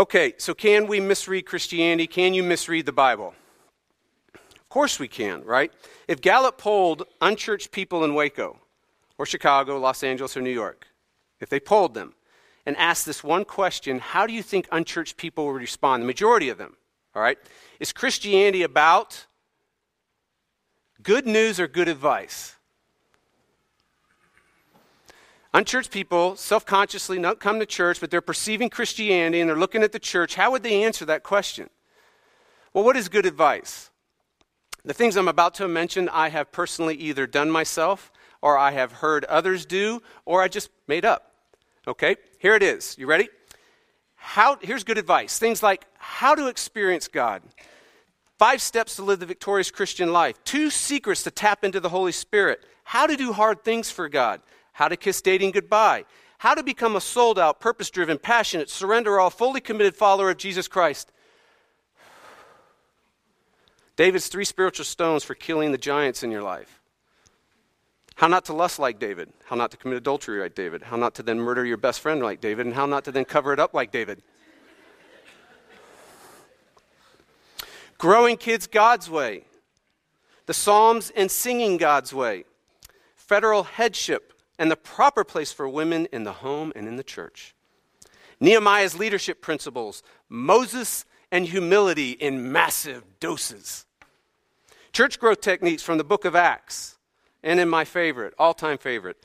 Okay, so can we misread Christianity? Can you misread the Bible? Of course we can, right? If Gallup polled unchurched people in Waco, or Chicago, Los Angeles, or New York, if they polled them and asked this one question, how do you think unchurched people would respond? The majority of them, all right? Is Christianity about good news or good advice? Unchurched people self consciously not come to church, but they're perceiving Christianity and they're looking at the church. How would they answer that question? Well, what is good advice? The things I'm about to mention, I have personally either done myself, or I have heard others do, or I just made up. Okay, here it is. You ready? How, here's good advice. Things like how to experience God, five steps to live the victorious Christian life, two secrets to tap into the Holy Spirit, how to do hard things for God, how to kiss dating goodbye, how to become a sold out, purpose driven, passionate, surrender all, fully committed follower of Jesus Christ. David's three spiritual stones for killing the giants in your life. How not to lust like David, how not to commit adultery like David, how not to then murder your best friend like David, and how not to then cover it up like David. Growing kids God's way, the Psalms and singing God's way, federal headship, and the proper place for women in the home and in the church. Nehemiah's leadership principles, Moses and humility in massive doses. Church growth techniques from the book of Acts, and in my favorite, all time favorite,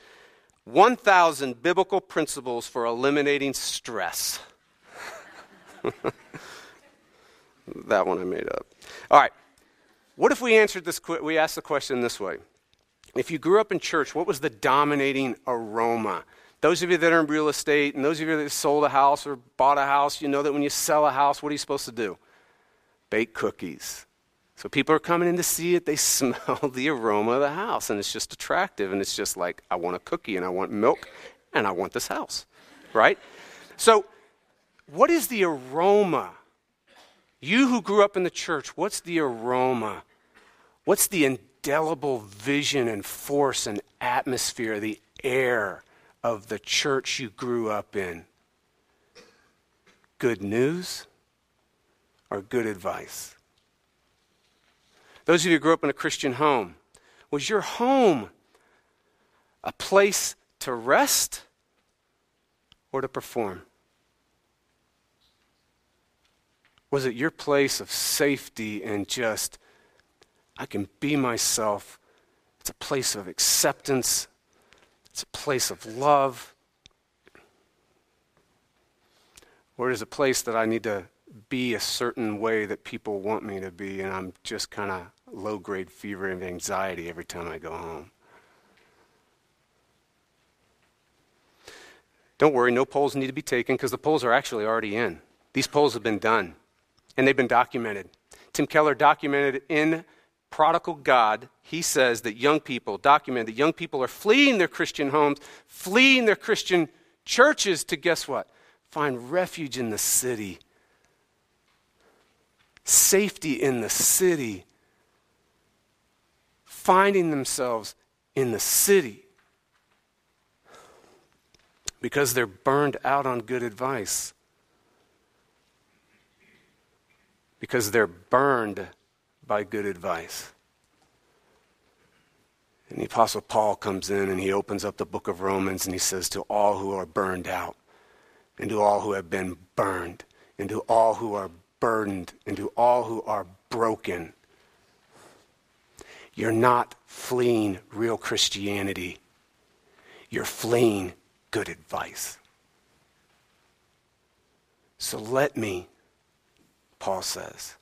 1,000 biblical principles for eliminating stress. that one I made up. All right. What if we answered this, we asked the question this way? If you grew up in church, what was the dominating aroma? Those of you that are in real estate and those of you that sold a house or bought a house, you know that when you sell a house, what are you supposed to do? Bake cookies. So people are coming in to see it, they smell the aroma of the house, and it's just attractive. And it's just like, I want a cookie, and I want milk, and I want this house, right? So, what is the aroma? You who grew up in the church, what's the aroma? What's the indelible vision and force and atmosphere, the air of the church you grew up in? Good news or good advice? Those of you who grew up in a Christian home, was your home a place to rest or to perform? Was it your place of safety and just I can be myself. It's a place of acceptance, it's a place of love. Or is it a place that I need to be a certain way that people want me to be, and I'm just kind of low grade fever and anxiety every time I go home? Don't worry, no polls need to be taken because the polls are actually already in. These polls have been done and they've been documented. Tim Keller documented in prodigal God, he says that young people, document that young people are fleeing their Christian homes, fleeing their Christian churches to guess what? Find refuge in the city, safety in the city, finding themselves in the city because they're burned out on good advice. Because they're burned by good advice. And the Apostle Paul comes in and he opens up the book of Romans and he says, To all who are burned out, and to all who have been burned, and to all who are burdened, and to all who are broken, you're not fleeing real Christianity. You're fleeing good advice. So let me, Paul says,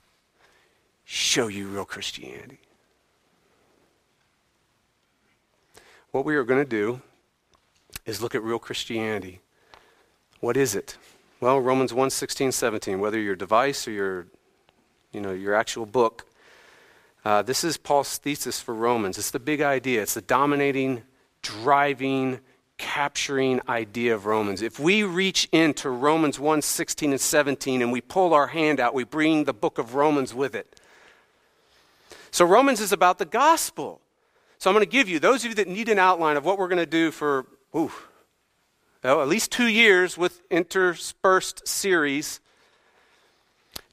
show you real Christianity. What we are going to do is look at real Christianity. What is it? Well, Romans 1 16, 17, whether your device or your, you know, your actual book, uh, this is Paul's thesis for Romans. It's the big idea, it's the dominating, driving, capturing idea of Romans. If we reach into Romans 1 16 and 17 and we pull our hand out, we bring the book of Romans with it. So, Romans is about the gospel. So, I'm going to give you, those of you that need an outline of what we're going to do for, ooh, well, at least two years with interspersed series,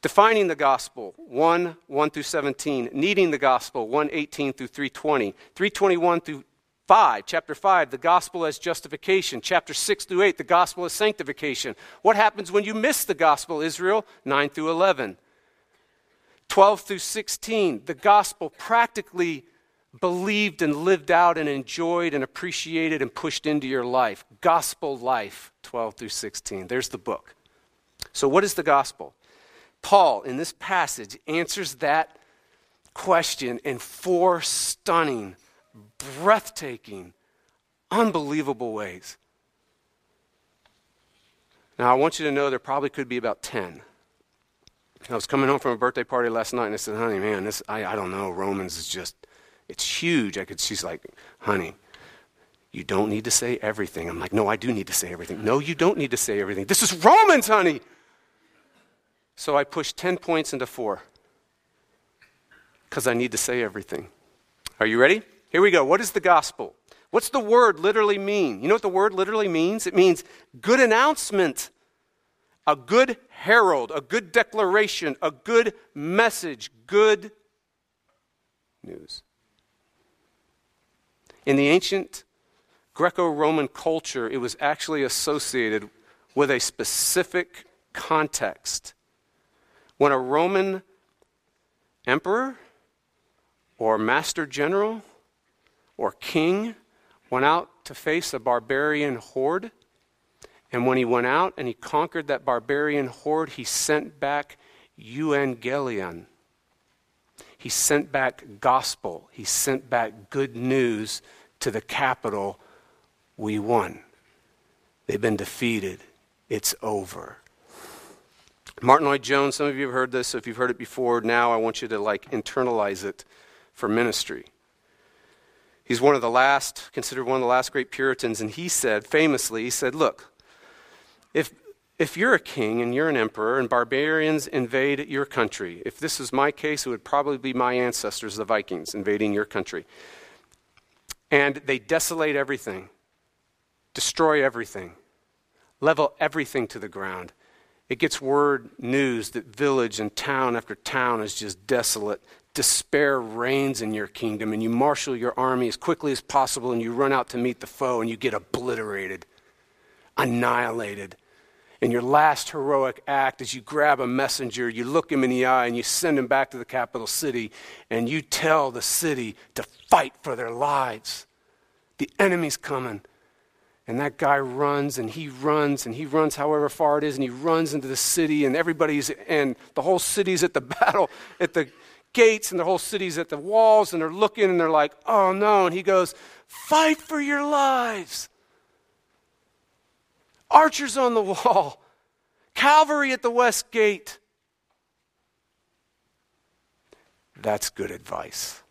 Defining the gospel, 1 1 through 17. Needing the gospel, 1 18 through 320. 321 through 5, chapter 5, the gospel as justification. Chapter 6 through 8, the gospel as sanctification. What happens when you miss the gospel, Israel? 9 through 11. 12 through 16, the gospel practically believed and lived out and enjoyed and appreciated and pushed into your life. Gospel life, 12 through 16. There's the book. So, what is the gospel? Paul, in this passage, answers that question in four stunning, breathtaking, unbelievable ways. Now, I want you to know there probably could be about 10. I was coming home from a birthday party last night and I said, honey, man, this, I, I don't know, Romans is just, it's huge. I could, she's like, honey, you don't need to say everything. I'm like, no, I do need to say everything. No, you don't need to say everything. This is Romans, honey. So I pushed 10 points into four because I need to say everything. Are you ready? Here we go. What is the gospel? What's the word literally mean? You know what the word literally means? It means good announcement, a good herald, a good declaration, a good message, good news. In the ancient Greco Roman culture, it was actually associated with a specific context. When a Roman emperor or master general or king went out to face a barbarian horde, and when he went out and he conquered that barbarian horde, he sent back euangelion. He sent back gospel. He sent back good news to the capital. We won. They've been defeated. It's over. Martyn Lloyd-Jones, some of you have heard this. So if you've heard it before, now I want you to like internalize it for ministry. He's one of the last, considered one of the last great Puritans, and he said, famously, he said, Look, if, if you're a king and you're an emperor and barbarians invade your country, if this is my case, it would probably be my ancestors, the Vikings, invading your country. And they desolate everything, destroy everything, level everything to the ground it gets word news that village and town after town is just desolate. Despair reigns in your kingdom, and you marshal your army as quickly as possible, and you run out to meet the foe, and you get obliterated, annihilated. And your last heroic act is you grab a messenger, you look him in the eye, and you send him back to the capital city, and you tell the city to fight for their lives. The enemy's coming. And that guy runs and he runs and he runs however far it is and he runs into the city and everybody's and the whole city's at the battle at the gates and the whole city's at the walls and they're looking and they're like, oh no. And he goes, fight for your lives. Archers on the wall, cavalry at the west gate. That's good advice.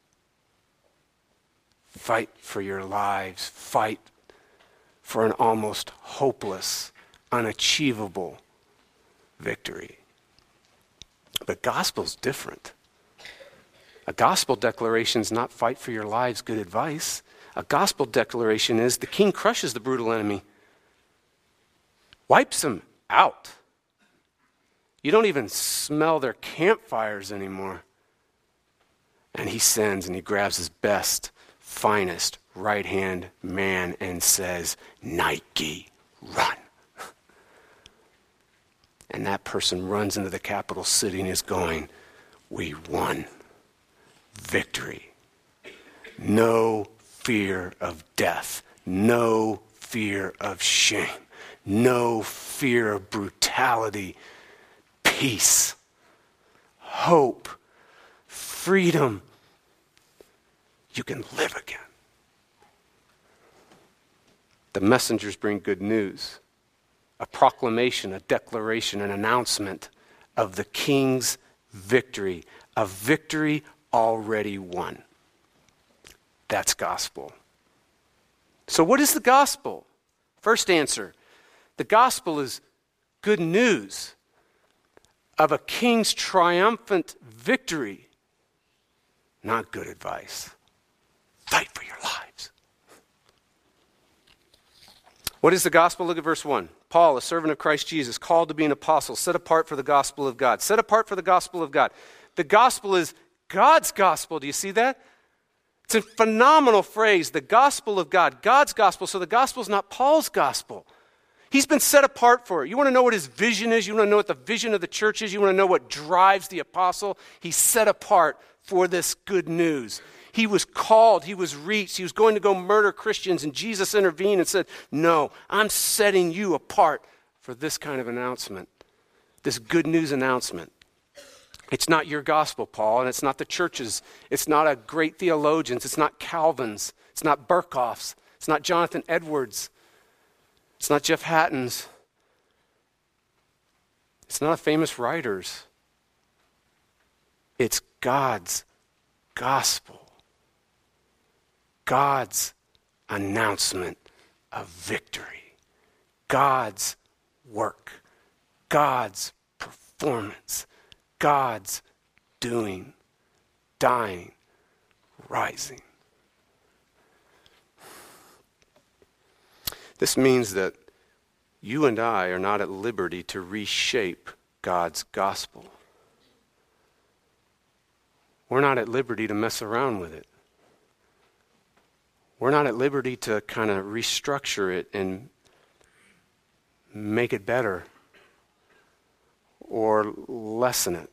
Fight for your lives. Fight for an almost hopeless, unachievable victory. But gospel's different. A gospel declaration is not fight for your lives, good advice. A gospel declaration is the king crushes the brutal enemy, wipes them out. You don't even smell their campfires anymore. And he sends and he grabs his best, finest, right hand man and says, Nike, run. And that person runs into the capital city and is going, We won. Victory. No fear of death. No fear of shame. No fear of brutality. Peace. Hope. Freedom. You can live again. The messengers bring good news a proclamation, a declaration, an announcement of the king's victory, a victory already won. That's gospel. So, what is the gospel? First answer the gospel is good news of a king's triumphant victory, not good advice. Fight for your lives. What is the gospel? Look at verse 1. Paul, a servant of Christ Jesus, called to be an apostle, set apart for the gospel of God. Set apart for the gospel of God. The gospel is God's gospel. Do you see that? It's a phenomenal phrase, the gospel of God, God's gospel. So the gospel is not Paul's gospel. He's been set apart for it. You want to know what his vision is? You want to know what the vision of the church is? You want to know what drives the apostle? He's set apart for this good news. He was called, he was reached, he was going to go murder Christians, and Jesus intervened and said, No, I'm setting you apart for this kind of announcement, this good news announcement. It's not your gospel, Paul, and it's not the church's. It's not a great theologian's. It's not Calvin's. It's not Berkhof's. It's not Jonathan Edwards. It's not Jeff Hatton's. It's not a famous writer's. It's God's gospel. God's announcement of victory. God's work. God's performance. God's doing, dying, rising. This means that you and I are not at liberty to reshape God's gospel. We're not at liberty to mess around with it. We're not at liberty to kind of restructure it and make it better or lessen it.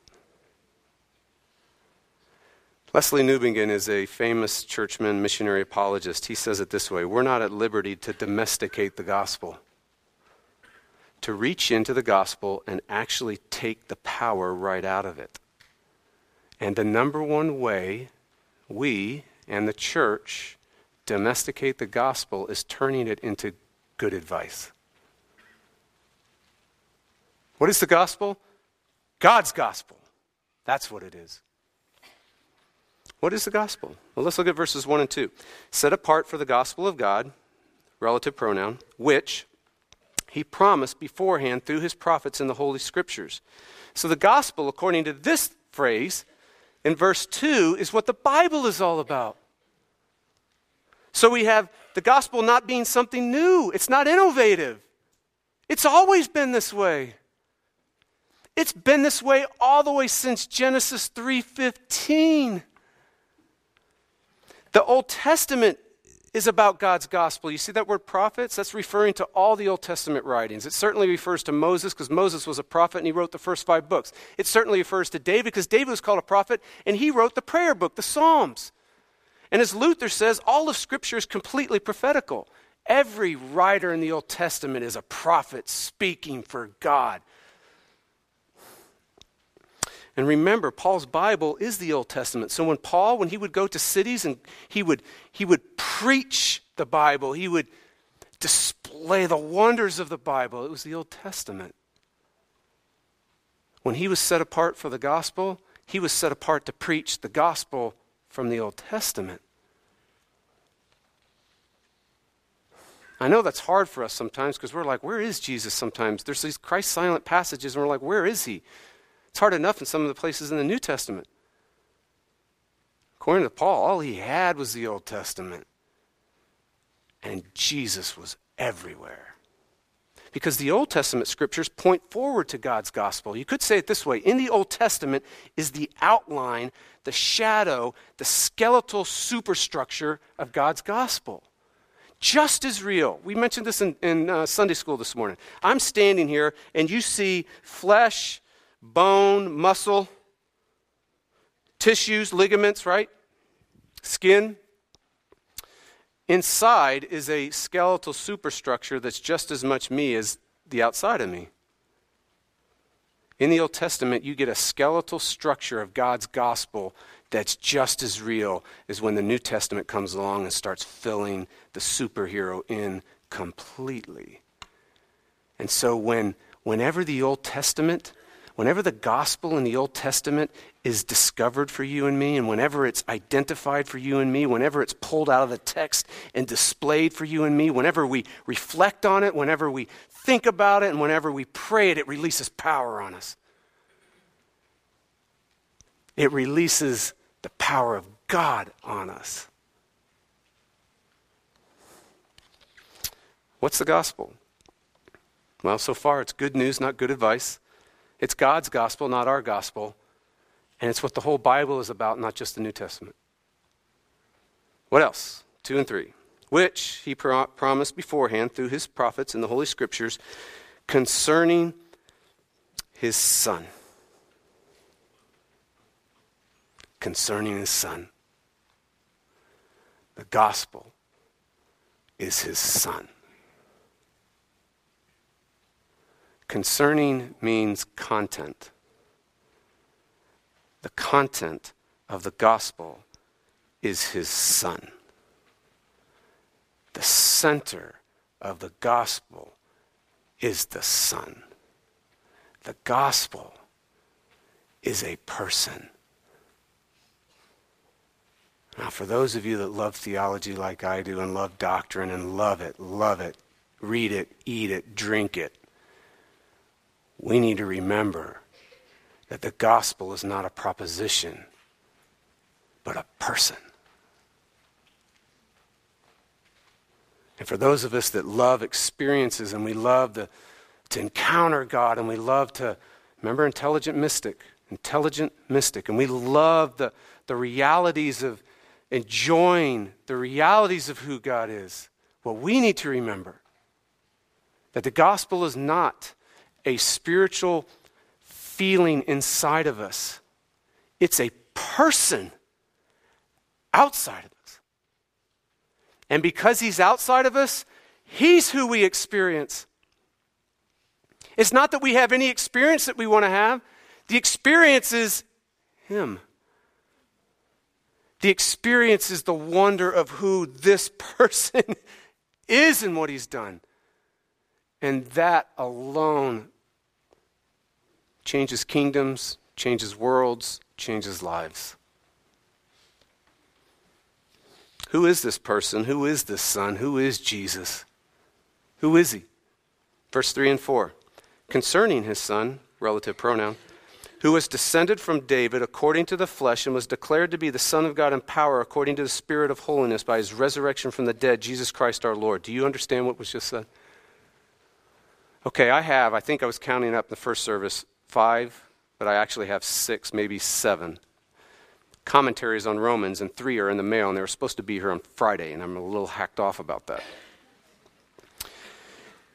Lesslie Newbigin is a famous churchman, missionary apologist. He says it this way We're not at liberty to domesticate the gospel, to reach into the gospel and actually take the power right out of it. And the number one way we and the church domesticate the gospel is turning it into good advice. What is the gospel? God's gospel. That's what it is. What is the gospel? Well, let's look at verses 1 and 2. Set apart for the gospel of God, relative pronoun, which he promised beforehand through his prophets in the Holy Scriptures. So the gospel, according to this phrase in verse 2, is what the Bible is all about. So we have the gospel not being something new, it's not innovative. It's always been this way. It's been this way all the way since Genesis 3:15. The Old Testament is about God's gospel. You see that word prophets? That's referring to all the Old Testament writings. It certainly refers to Moses because Moses was a prophet and he wrote the first five books. It certainly refers to David because David was called a prophet and he wrote the prayer book, the Psalms. And as Luther says, all of Scripture is completely prophetical. Every writer in the Old Testament is a prophet speaking for God. And remember, Paul's Bible is the Old Testament. So when Paul, when he would go to cities and he would, he would preach the Bible, he would display the wonders of the Bible, it was the Old Testament. When he was set apart for the gospel, he was set apart to preach the gospel from the Old Testament. I know that's hard for us sometimes because we're like, where is Jesus sometimes? There's these Christ silent passages, and we're like, where is he? It's hard enough in some of the places in the New Testament. According to Paul, all he had was the Old Testament. And Jesus was everywhere. Because the Old Testament scriptures point forward to God's gospel. You could say it this way In the Old Testament is the outline, the shadow, the skeletal superstructure of God's gospel. Just as real. We mentioned this in, in uh, Sunday school this morning. I'm standing here, and you see flesh bone, muscle, tissues, ligaments, right? Skin. Inside is a skeletal superstructure that's just as much me as the outside of me. In the Old Testament, you get a skeletal structure of God's gospel that's just as real as when the New Testament comes along and starts filling the superhero in completely. And so when whenever the Old Testament whenever the gospel in the Old Testament is discovered for you and me, and whenever it's identified for you and me, whenever it's pulled out of the text and displayed for you and me, whenever we reflect on it, whenever we think about it, and whenever we pray it, it releases power on us. It releases the power of God on us. What's the gospel? Well, so far it's good news, not good advice. It's God's gospel, not our gospel. And it's what the whole Bible is about, not just the New Testament. What else? Two and three. Which he pro- promised beforehand through his prophets in the Holy Scriptures concerning his Son. Concerning his Son. The gospel is his Son. Concerning means content. The content of the gospel is his son. The center of the gospel is the son. The gospel is a person. Now, for those of you that love theology like I do and love doctrine and love it, love it, read it, eat it, drink it, we need to remember that the gospel is not a proposition, but a person. And for those of us that love experiences and we love the, to encounter God and we love to, remember, intelligent mystic, intelligent mystic, and we love the, the realities of enjoying the realities of who God is. What we need to remember that the gospel is not a spiritual feeling inside of us, it's a person outside of us. And because he's outside of us, he's who we experience. It's not that we have any experience that we want to have, the experience is him. The experience is the wonder of who this person is and what he's done. And that alone changes kingdoms, changes worlds, changes lives. Who is this person? Who is this son? Who is Jesus? Who is he? Verse 3 and 4. Concerning his son, relative pronoun, who was descended from David according to the flesh and was declared to be the Son of God in power according to the Spirit of holiness by his resurrection from the dead, Jesus Christ our Lord. Do you understand what was just said? Okay, I have, I think I was counting up in the first service, five, but I actually have six, maybe seven commentaries on Romans, and three are in the mail, and they were supposed to be here on Friday, and I'm a little hacked off about that.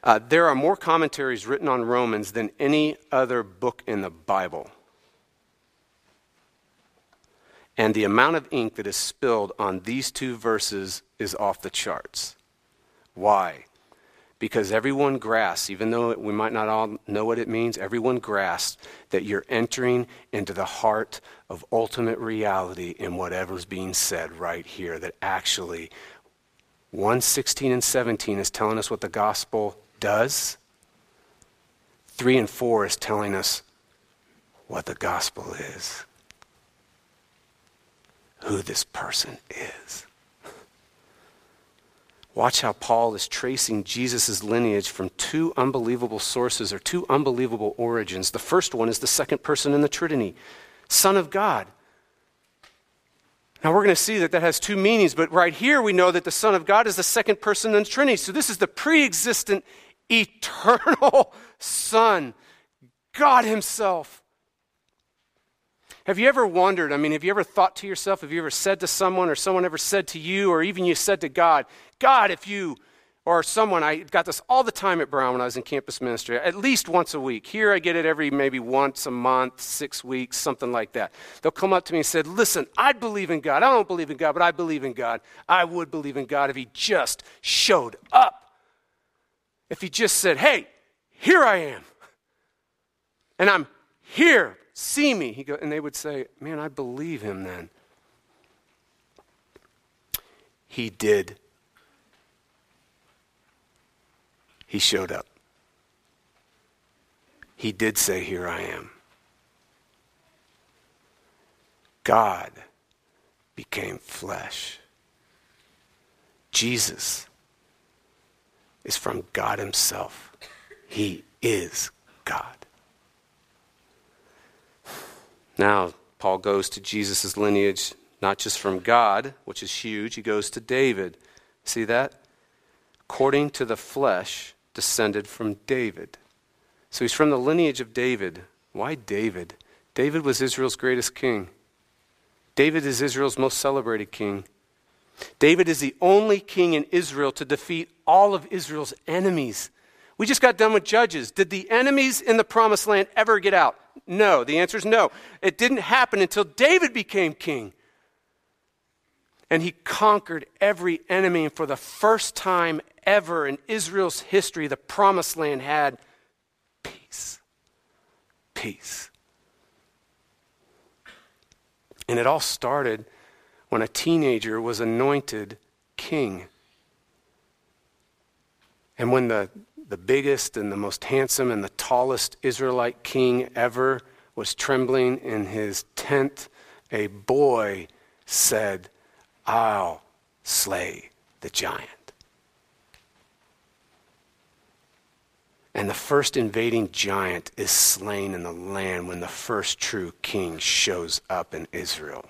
Uh, there are more commentaries written on Romans than any other book in the Bible. And the amount of ink that is spilled on these two verses is off the charts. Why? Because everyone grasps, even though we might not all know what it means, everyone grasps that you're entering into the heart of ultimate reality in whatever's being said right here. That actually, 1 16 and 17 is telling us what the gospel does, 3 and 4 is telling us what the gospel is, who this person is. Watch how Paul is tracing Jesus' lineage from two unbelievable sources or two unbelievable origins. The first one is the second person in the Trinity, Son of God. Now we're going to see that that has two meanings, but right here we know that the Son of God is the second person in the Trinity. So this is the pre existent, eternal Son, God Himself. Have you ever wondered? I mean, have you ever thought to yourself, have you ever said to someone, or someone ever said to you, or even you said to God, God, if you, or someone, I got this all the time at Brown when I was in campus ministry, at least once a week. Here I get it every maybe once a month, six weeks, something like that. They'll come up to me and say, Listen, I believe in God. I don't believe in God, but I believe in God. I would believe in God if He just showed up. If He just said, Hey, here I am. And I'm here see me. He go, and they would say, Man, I believe him then. He did. He showed up. He did say, Here I am. God became flesh. Jesus is from God Himself. He is God. Now, Paul goes to Jesus' lineage, not just from God, which is huge, he goes to David. See that? According to the flesh, descended from David. So he's from the lineage of David. Why David? David was Israel's greatest king. David is Israel's most celebrated king. David is the only king in Israel to defeat all of Israel's enemies. We just got done with Judges. Did the enemies in the promised land ever get out? No. The answer is no. It didn't happen until David became king. And he conquered every enemy. And for the first time ever in Israel's history, the promised land had peace. Peace. And it all started when a teenager was anointed king. And when the, the biggest and the most handsome and the tallest Israelite king ever was trembling in his tent, a boy said, I'll slay the giant. And the first invading giant is slain in the land when the first true king shows up in Israel.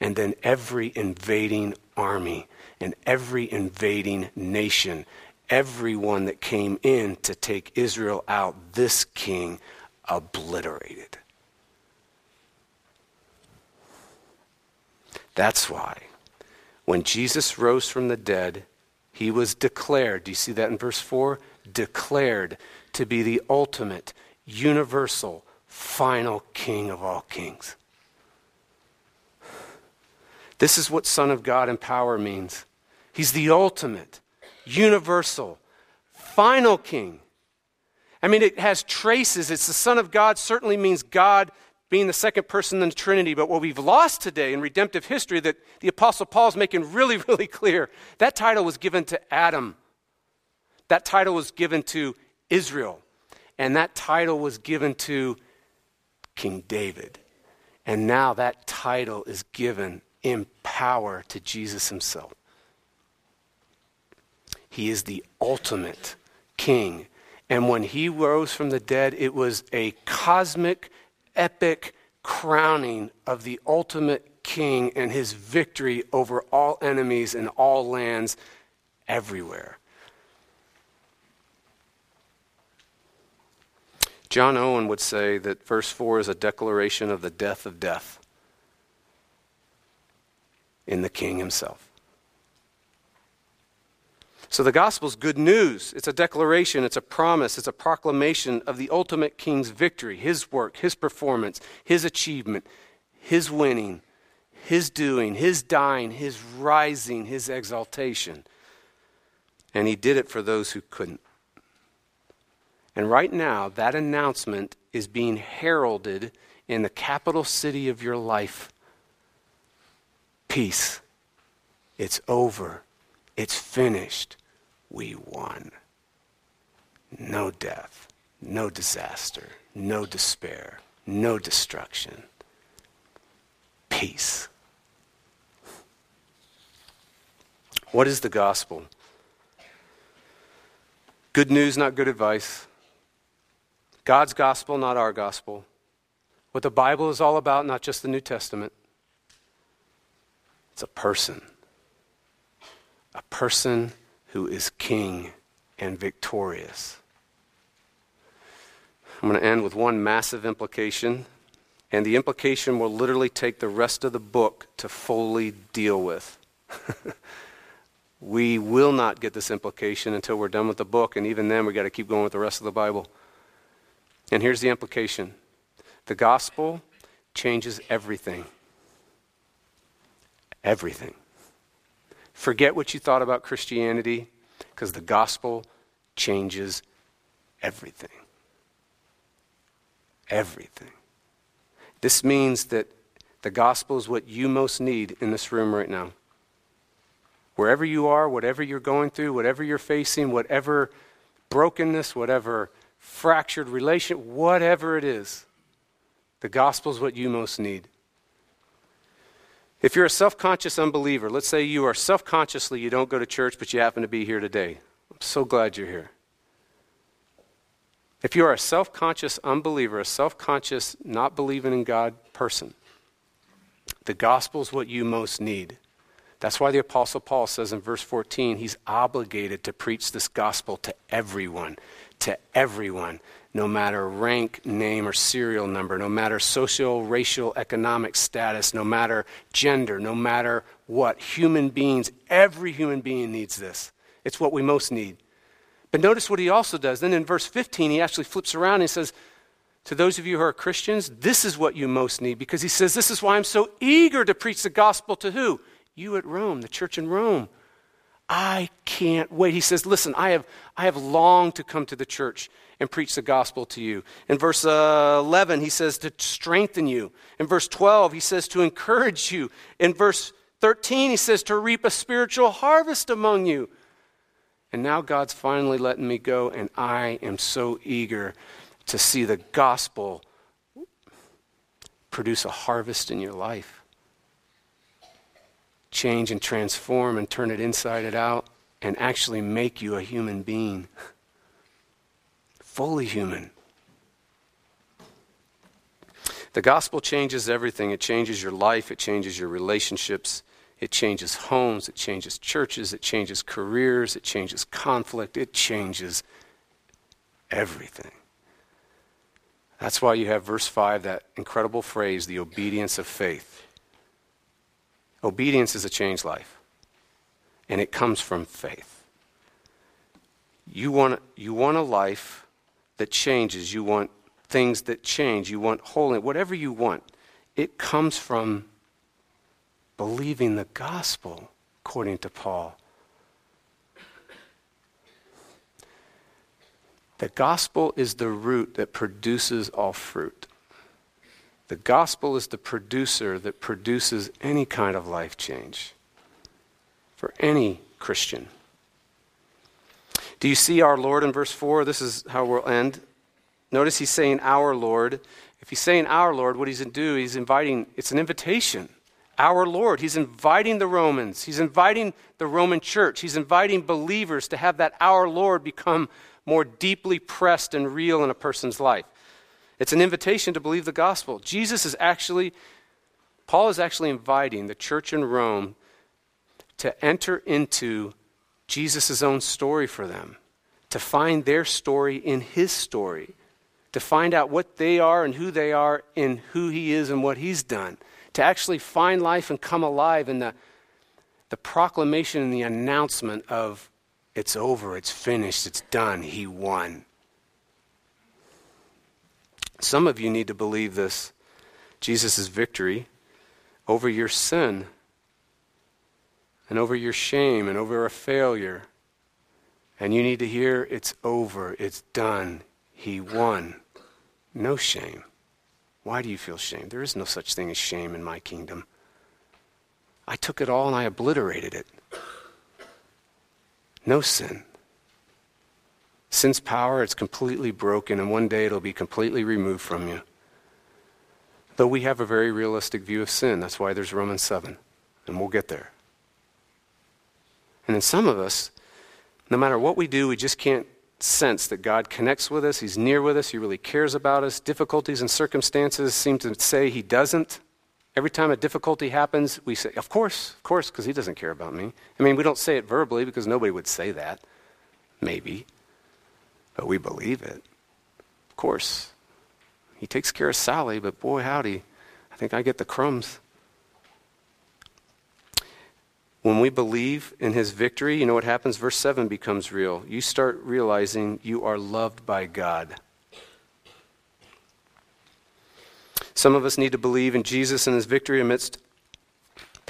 And then every invading army and every invading nation, everyone that came in to take Israel out, this king obliterated. That's why when Jesus rose from the dead, he was declared. Do you see that in verse 4? Declared to be the ultimate, universal, final king of all kings. This is what Son of God in power means. He's the ultimate, universal, final king. I mean, it has traces. It's the Son of God, certainly means God being the second person in the Trinity. But what we've lost today in redemptive history that the Apostle Paul is making really, really clear that title was given to Adam, that title was given to Israel, and that title was given to King David. And now that title is given in power to Jesus himself. He is the ultimate king. And when he rose from the dead, it was a cosmic epic crowning of the ultimate king and his victory over all enemies and all lands everywhere. John Owen would say that verse 4 is a declaration of the death of death in the king himself. So the gospel is good news. It's a declaration, it's a promise, it's a proclamation of the ultimate king's victory, his work, his performance, his achievement, his winning, his doing, his dying, his rising, his exaltation. And he did it for those who couldn't. And right now, that announcement is being heralded in the capital city of your life. Peace. It's over. It's finished. We won. No death, no disaster, no despair, no destruction. Peace. What is the gospel? Good news, not good advice. God's gospel, not our gospel. What the Bible is all about, not just the New Testament. It's a person a person who is king and victorious. I'm going to end with one massive implication, and the implication will literally take the rest of the book to fully deal with. we will not get this implication until we're done with the book, and even then, we've got to keep going with the rest of the Bible. And here's the implication the gospel changes everything. Everything. Forget what you thought about Christianity because the gospel changes everything. Everything. This means that the gospel is what you most need in this room right now. Wherever you are, whatever you're going through, whatever you're facing, whatever brokenness, whatever fractured relation, whatever it is, the gospel is what you most need. If you're a self conscious unbeliever, let's say you are self consciously, you don't go to church, but you happen to be here today. I'm so glad you're here. If you are a self conscious unbeliever, a self conscious, not believing in God person, the gospel is what you most need That's why the Apostle Paul says in verse 14, he's obligated to preach this gospel to everyone, to everyone, no matter rank, name, or serial number, no matter social, racial, economic status, no matter gender, no matter what. Human beings, every human being needs this. It's what we most need. But notice what he also does. Then in verse 15, he actually flips around and he says, To those of you who are Christians, this is what you most need. Because he says, This is why I'm so eager to preach the gospel to who? You at Rome, the church in Rome. I can't wait. He says, Listen, I have, I have longed to come to the church and preach the gospel to you. In verse uh, 11, he says to strengthen you. In verse 12, he says to encourage you. In verse 13, he says to reap a spiritual harvest among you. And now God's finally letting me go, and I am so eager to see the gospel produce a harvest in your life. Change and transform and turn it inside out and actually make you a human being. Fully human. The gospel changes everything. It changes your life, it changes your relationships, it changes homes, it changes churches, it changes careers, it changes conflict, it changes everything. That's why you have verse 5, that incredible phrase, the obedience of faith. Obedience is a changed life, and it comes from faith. You want, you want a life that changes, you want things that change, you want holiness, whatever you want. It comes from believing the gospel, according to Paul. The gospel is the root that produces all fruit. The gospel is the producer that produces any kind of life change for any Christian. Do you see our Lord in verse 4? This is how we'll end. Notice he's saying our Lord. If he's saying our Lord, what he's going to do, he's inviting, it's an invitation our Lord. He's inviting the Romans, he's inviting the Roman church, he's inviting believers to have that our Lord become more deeply pressed and real in a person's life. It's an invitation to believe the gospel. Jesus is actually, Paul is actually inviting the church in Rome to enter into Jesus' own story for them, to find their story in his story, to find out what they are and who they are in who he is and what he's done to actually find life and come alive in the, the proclamation and the announcement of it's over, it's finished, it's done, he won. Some of you need to believe this Jesus' victory over your sin and over your shame and over a failure. And you need to hear it's over, it's done, he won. No shame. Why do you feel shame? There is no such thing as shame in my kingdom. I took it all and I obliterated it. No sin. Sin's power, it's completely broken, and one day it'll be completely removed from you. Though we have a very realistic view of sin, that's why there's Romans 7, and we'll get there. And then some of us, no matter what we do, we just can't sense that God connects with us, He's near with us, He really cares about us. Difficulties and circumstances seem to say He doesn't. Every time a difficulty happens, we say, Of course, of course, because He doesn't care about me. I mean, we don't say it verbally because nobody would say that. Maybe. But we believe it. Of course. He takes care of Sally, but boy, howdy, I think I get the crumbs. When we believe in his victory, you know what happens? Verse 7 becomes real. You start realizing you are loved by God. Some of us need to believe in Jesus and his victory amidst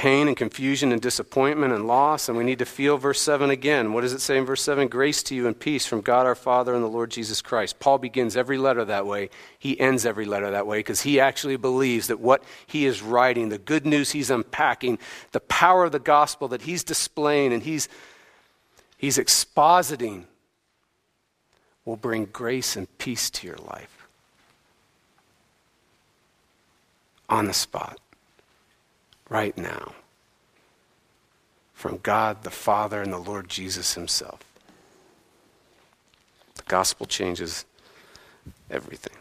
pain and confusion and disappointment and loss. And we need to feel verse 7 again. What does it say in verse 7? Grace to you and peace from God our Father and the Lord Jesus Christ. Paul begins every letter that way. He ends every letter that way because he actually believes that what he is writing, the good news he's unpacking, the power of the gospel that he's displaying and he's, he's expositing will bring grace and peace to your life. On the spot right now from God the Father and the Lord Jesus Himself. The gospel changes everything.